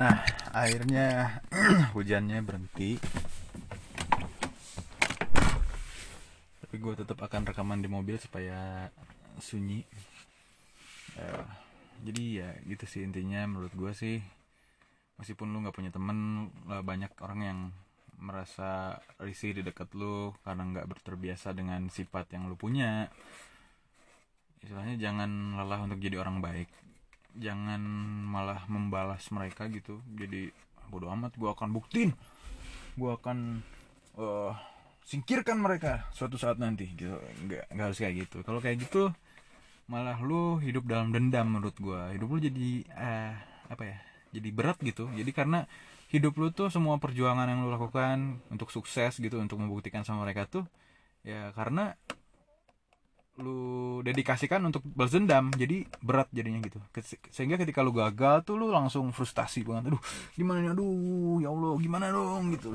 Nah, akhirnya hujannya berhenti. Tapi gue tetap akan rekaman di mobil supaya sunyi. Eh, jadi ya gitu sih intinya menurut gue sih. Meskipun lu nggak punya temen, lah banyak orang yang merasa risih di dekat lu karena nggak terbiasa dengan sifat yang lu punya. Istilahnya jangan lelah untuk jadi orang baik jangan malah membalas mereka gitu. Jadi bodo amat gue akan buktiin. Gue akan uh, singkirkan mereka suatu saat nanti gitu. Nggak nggak harus kayak gitu. Kalau kayak gitu malah lu hidup dalam dendam menurut gue hidup lu jadi uh, apa ya jadi berat gitu. Jadi karena hidup lu tuh semua perjuangan yang lu lakukan untuk sukses gitu untuk membuktikan sama mereka tuh ya karena lu dedikasikan untuk balas dendam jadi berat jadinya gitu. Sehingga ketika lu gagal tuh lu langsung frustasi banget. Aduh gimana nih? Aduh ya allah gimana dong? Gitu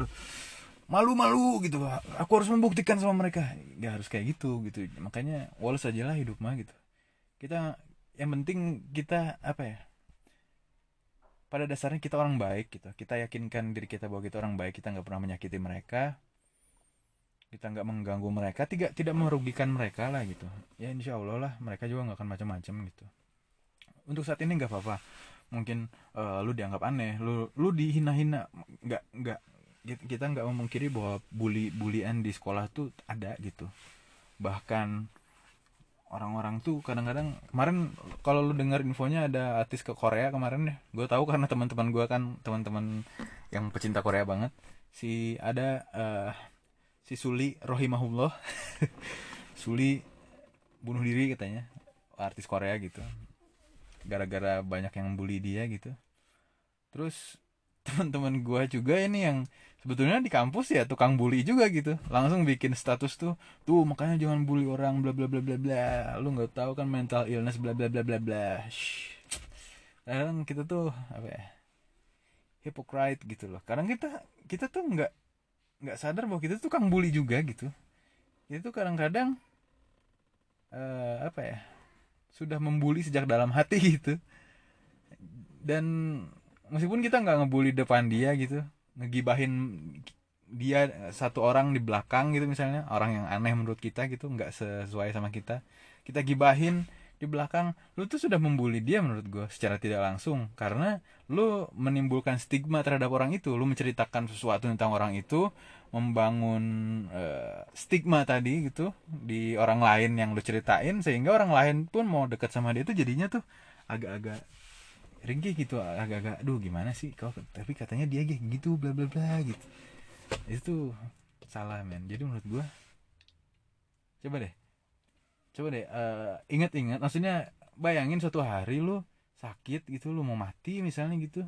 malu malu gitu. Aku harus membuktikan sama mereka. Nggak harus kayak gitu gitu. Makanya walau aja lah hidup mah gitu. Kita yang penting kita apa ya pada dasarnya kita orang baik gitu. Kita yakinkan diri kita bahwa kita orang baik kita nggak pernah menyakiti mereka kita nggak mengganggu mereka tidak tidak merugikan mereka lah gitu. Ya insya Allah lah mereka juga nggak akan macam-macam gitu. Untuk saat ini nggak apa-apa. Mungkin uh, lu dianggap aneh lu lu dihina-hina nggak nggak kita nggak memungkiri bahwa bully bulian di sekolah tuh ada gitu. Bahkan orang-orang tuh kadang-kadang kemarin kalau lu dengar infonya ada artis ke Korea kemarin ya gue tahu karena teman-teman gue kan teman-teman yang pecinta Korea banget. Si ada uh, si Suli rohimahullah Suli bunuh diri katanya artis Korea gitu. Gara-gara banyak yang bully dia gitu. Terus teman-teman gua juga ini yang sebetulnya di kampus ya tukang bully juga gitu. Langsung bikin status tuh tuh makanya jangan bully orang bla bla bla bla bla. Lu nggak tahu kan mental illness bla bla bla bla bla. Kadang kita tuh apa ya hypocrite gitu loh. Kadang kita kita tuh nggak nggak sadar bahwa kita tuh tukang bully juga gitu. Itu kadang-kadang uh, apa ya sudah membuli sejak dalam hati gitu. Dan meskipun kita nggak ngebully depan dia gitu ngegibahin dia satu orang di belakang gitu misalnya orang yang aneh menurut kita gitu nggak sesuai sama kita kita gibahin di belakang lu tuh sudah membuli dia menurut gue secara tidak langsung. Karena lu menimbulkan stigma terhadap orang itu. Lu menceritakan sesuatu tentang orang itu membangun uh, stigma tadi gitu di orang lain yang lu ceritain sehingga orang lain pun mau dekat sama dia itu jadinya tuh agak-agak ringkih gitu agak-agak aduh gimana sih kau? Tapi katanya dia gitu bla bla bla gitu. Itu salah men. Jadi menurut gue coba deh coba deh uh, ingat-ingat maksudnya bayangin suatu hari lu sakit gitu lu mau mati misalnya gitu.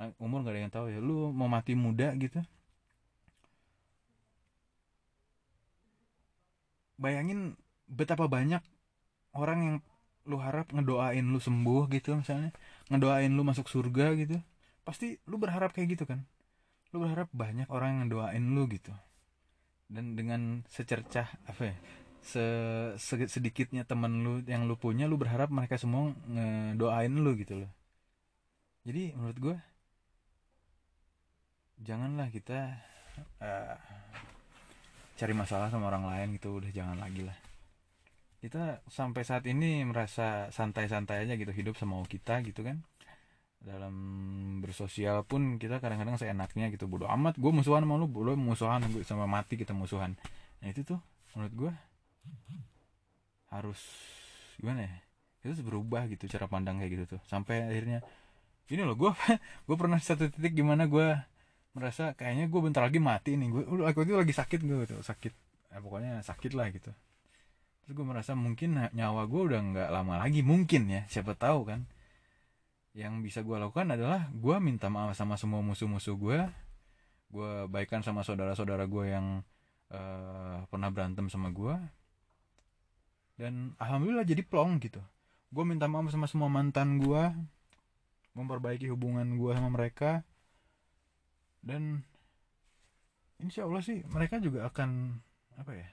Eh, umur gak ada yang tahu ya lu mau mati muda gitu. Bayangin betapa banyak orang yang lu harap ngedoain lu sembuh gitu misalnya ngedoain lu masuk surga gitu. Pasti lu berharap kayak gitu kan? Lu berharap banyak orang yang ngedoain lu gitu. Dan dengan secercah apa ya se, sedikitnya temen lu yang lu punya lu berharap mereka semua ngedoain lu gitu loh. Jadi menurut gue janganlah kita uh, cari masalah sama orang lain gitu udah jangan lagi lah. Kita sampai saat ini merasa santai-santai aja gitu hidup sama kita gitu kan. Dalam bersosial pun kita kadang-kadang seenaknya gitu bodo amat gue musuhan sama lu bodo musuhan sama mati kita musuhan. Nah itu tuh menurut gue harus gimana ya? Itu berubah gitu cara pandang kayak gitu tuh. Sampai akhirnya ini loh gue gue pernah satu titik gimana gue merasa kayaknya gue bentar lagi mati nih. Gue aku itu lagi sakit gue gitu sakit ya, pokoknya sakit lah gitu. Terus gue merasa mungkin nyawa gue udah nggak lama lagi mungkin ya siapa tahu kan. Yang bisa gue lakukan adalah gue minta maaf sama semua musuh-musuh gue gue baikan sama saudara-saudara gue yang uh, pernah berantem sama gue dan alhamdulillah jadi plong gitu. Gue minta maaf sama semua mantan gue memperbaiki hubungan gue sama mereka. Dan insya Allah sih mereka juga akan apa ya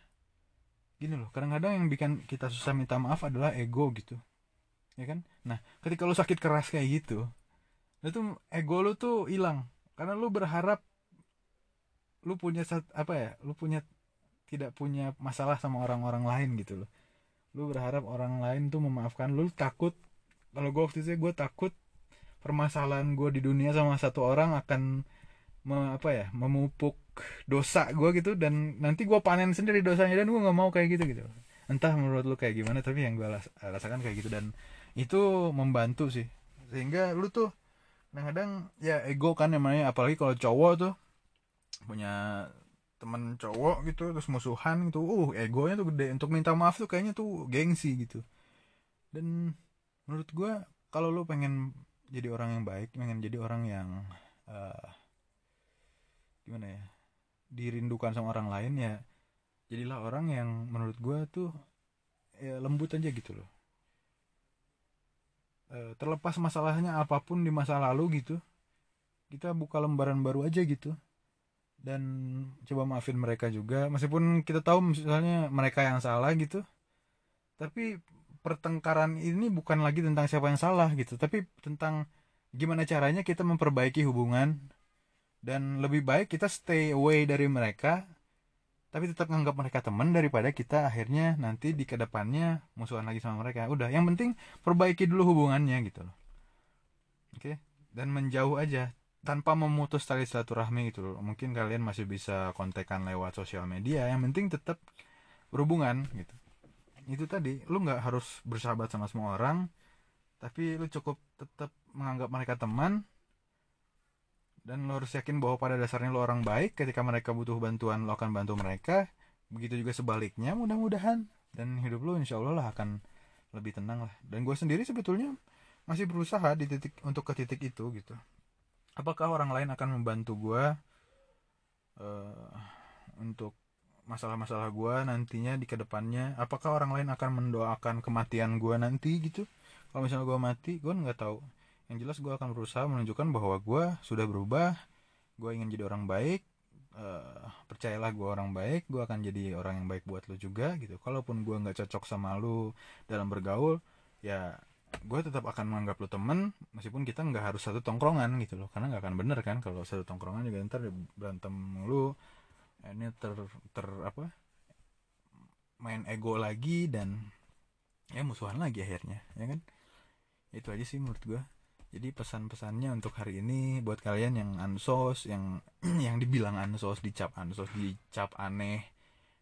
gini loh kadang-kadang yang bikin kita susah minta maaf adalah ego gitu. Ya kan? Nah ketika lo sakit keras kayak gitu itu ego lu tuh hilang. Karena lu berharap lu punya apa ya lu punya tidak punya masalah sama orang-orang lain gitu loh lu berharap orang lain tuh memaafkan lu takut. Kalau gue waktu itu gue takut permasalahan gue di dunia sama satu orang akan me, apa ya memupuk dosa gue gitu dan nanti gue panen sendiri dosanya dan gue nggak mau kayak gitu gitu. Entah menurut lu kayak gimana tapi yang gue rasakan kayak gitu dan itu membantu sih. Sehingga lu tuh kadang-kadang ya ego kan namanya apalagi kalau cowok tuh punya temen cowok gitu terus musuhan gitu. Uh egonya tuh gede. Untuk minta maaf tuh kayaknya tuh gengsi gitu. Dan menurut gue kalau lu pengen jadi orang yang baik pengen jadi orang yang uh, gimana ya dirindukan sama orang lain ya jadilah orang yang menurut gue tuh ya lembut aja gitu loh. E, terlepas masalahnya apa pun di masa lalu gitu kita buka lembaran baru aja gitu dan coba maafin mereka juga. Meskipun kita tahu misalnya mereka yang salah gitu. Tapi pertengkaran ini bukan lagi tentang siapa yang salah gitu. Tapi tentang gimana caranya kita memperbaiki hubungan. Dan lebih baik kita stay away dari mereka. Tapi tetap menganggap mereka teman daripada kita akhirnya nanti di ke depannya musuhan lagi sama mereka. Udah yang penting perbaiki dulu hubungannya gitu loh. Oke? Okay? dan menjauh aja tanpa memutus tali silaturahmi gitu loh. Mungkin kalian masih bisa kontekan lewat sosial media yang penting tetap berhubungan gitu. Itu tadi lu nggak harus bersahabat sama semua orang tapi lu cukup tetap menganggap mereka teman dan lo harus yakin bahwa pada dasarnya lo orang baik ketika mereka butuh bantuan lo akan bantu mereka. Begitu juga sebaliknya mudah-mudahan dan hidup lo insya Allah lah akan lebih tenang lah. Dan gue sendiri sebetulnya masih berusaha di titik untuk ke titik itu gitu apakah orang lain akan membantu gue uh, untuk masalah-masalah gue nantinya di ke depannya? Apakah orang lain akan mendoakan kematian gue nanti gitu? Kalau misalnya gue mati gue nggak tahu. Yang jelas gue akan berusaha menunjukkan bahwa gue sudah berubah gue ingin jadi orang baik uh, percayalah gue orang baik gue akan jadi orang yang baik buat lo juga gitu. Kalaupun gue nggak cocok sama lo dalam bergaul ya gue tetap akan menganggap lo temen meskipun kita nggak harus satu tongkrongan gitu loh. Karena nggak akan bener kan kalau satu tongkrongan juga ntar berantem lu ini ter ter apa main ego lagi dan ya musuhan lagi akhirnya ya kan? Itu aja sih menurut gue jadi pesan-pesannya untuk hari ini buat kalian yang ansos yang yang dibilang ansos dicap ansos dicap aneh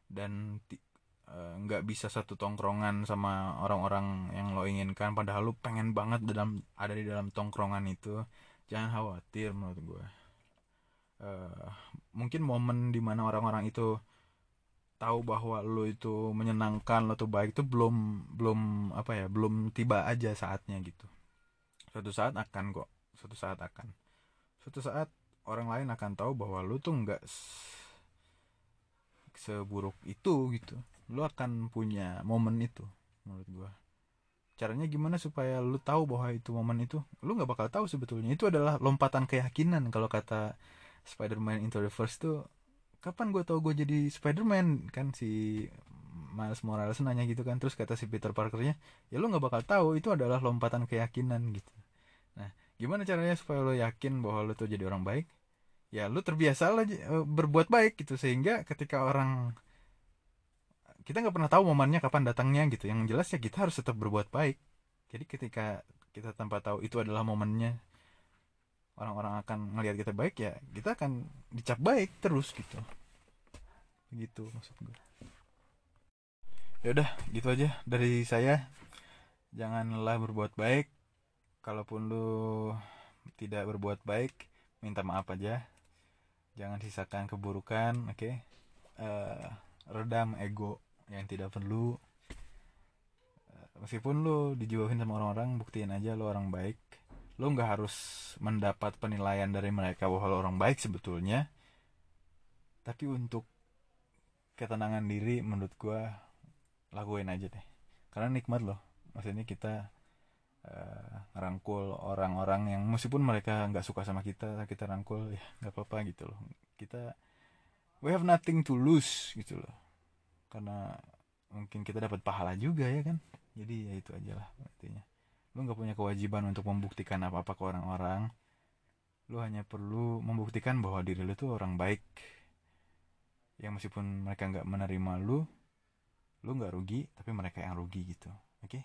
dan eh, nggak uh, bisa satu tongkrongan sama orang-orang yang lo inginkan padahal lo pengen banget dalam ada di dalam tongkrongan itu. Jangan khawatir menurut gue uh, mungkin momen di mana orang-orang itu tahu bahwa lo itu menyenangkan lo tuh baik itu belum belum apa ya belum tiba aja saatnya gitu. Suatu saat akan kok suatu saat akan. Suatu saat orang lain akan tahu bahwa lu tuh nggak seburuk itu gitu lu akan punya momen itu menurut gua. Caranya gimana supaya lu tahu bahwa itu momen itu? Lu nggak bakal tahu sebetulnya. Itu adalah lompatan keyakinan. Kalau kata Spider-Man Into the Verse tuh kapan gue tahu gue jadi Spider-Man? Kan si Miles Morales nanya gitu kan. Terus kata si Peter Parkernya ya lo nggak bakal tahu. Itu adalah lompatan keyakinan gitu. Nah gimana caranya supaya lo yakin bahwa lo tuh jadi orang baik? Ya lo terbiasa lah e, berbuat baik gitu. Sehingga ketika orang kita nggak pernah tahu momennya kapan datangnya gitu. Yang jelas ya kita harus tetap berbuat baik. Jadi ketika kita tanpa tahu itu adalah momennya orang-orang akan ngelihat kita baik ya kita akan dicap baik terus gitu. Begitu maksud gue ya udah gitu aja dari saya. Janganlah berbuat baik. Kalaupun lu tidak berbuat baik minta maaf aja. Jangan sisakan keburukan oke? Okay? uh, eh, redam ego yang tidak perlu uh, meskipun lu dijauhin sama orang-orang buktiin aja lu orang baik. Lu nggak harus mendapat penilaian dari mereka bahwa lu orang baik sebetulnya. Tapi untuk ketenangan diri menurut gua lakuin aja deh. Karena nikmat loh. Maksudnya kita uh, rangkul orang-orang yang meskipun mereka nggak suka sama kita kita rangkul ya nggak apa-apa gitu loh. Kita we have nothing to lose gitu loh karena mungkin kita dapat pahala juga ya kan? Jadi ya itu aja lah artinya lu nggak punya kewajiban untuk membuktikan apa apa ke orang-orang. Lu hanya perlu membuktikan bahwa diri lu tuh orang baik. Yang meskipun mereka nggak menerima lu lu nggak rugi tapi mereka yang rugi gitu. Oke? Okay?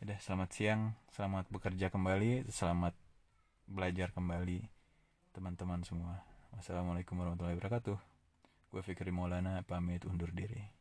udah selamat siang selamat bekerja kembali selamat belajar kembali teman-teman semua. Wassalamualaikum warahmatullahi wabarakatuh. Gue Fikri Maulana pamit undur diri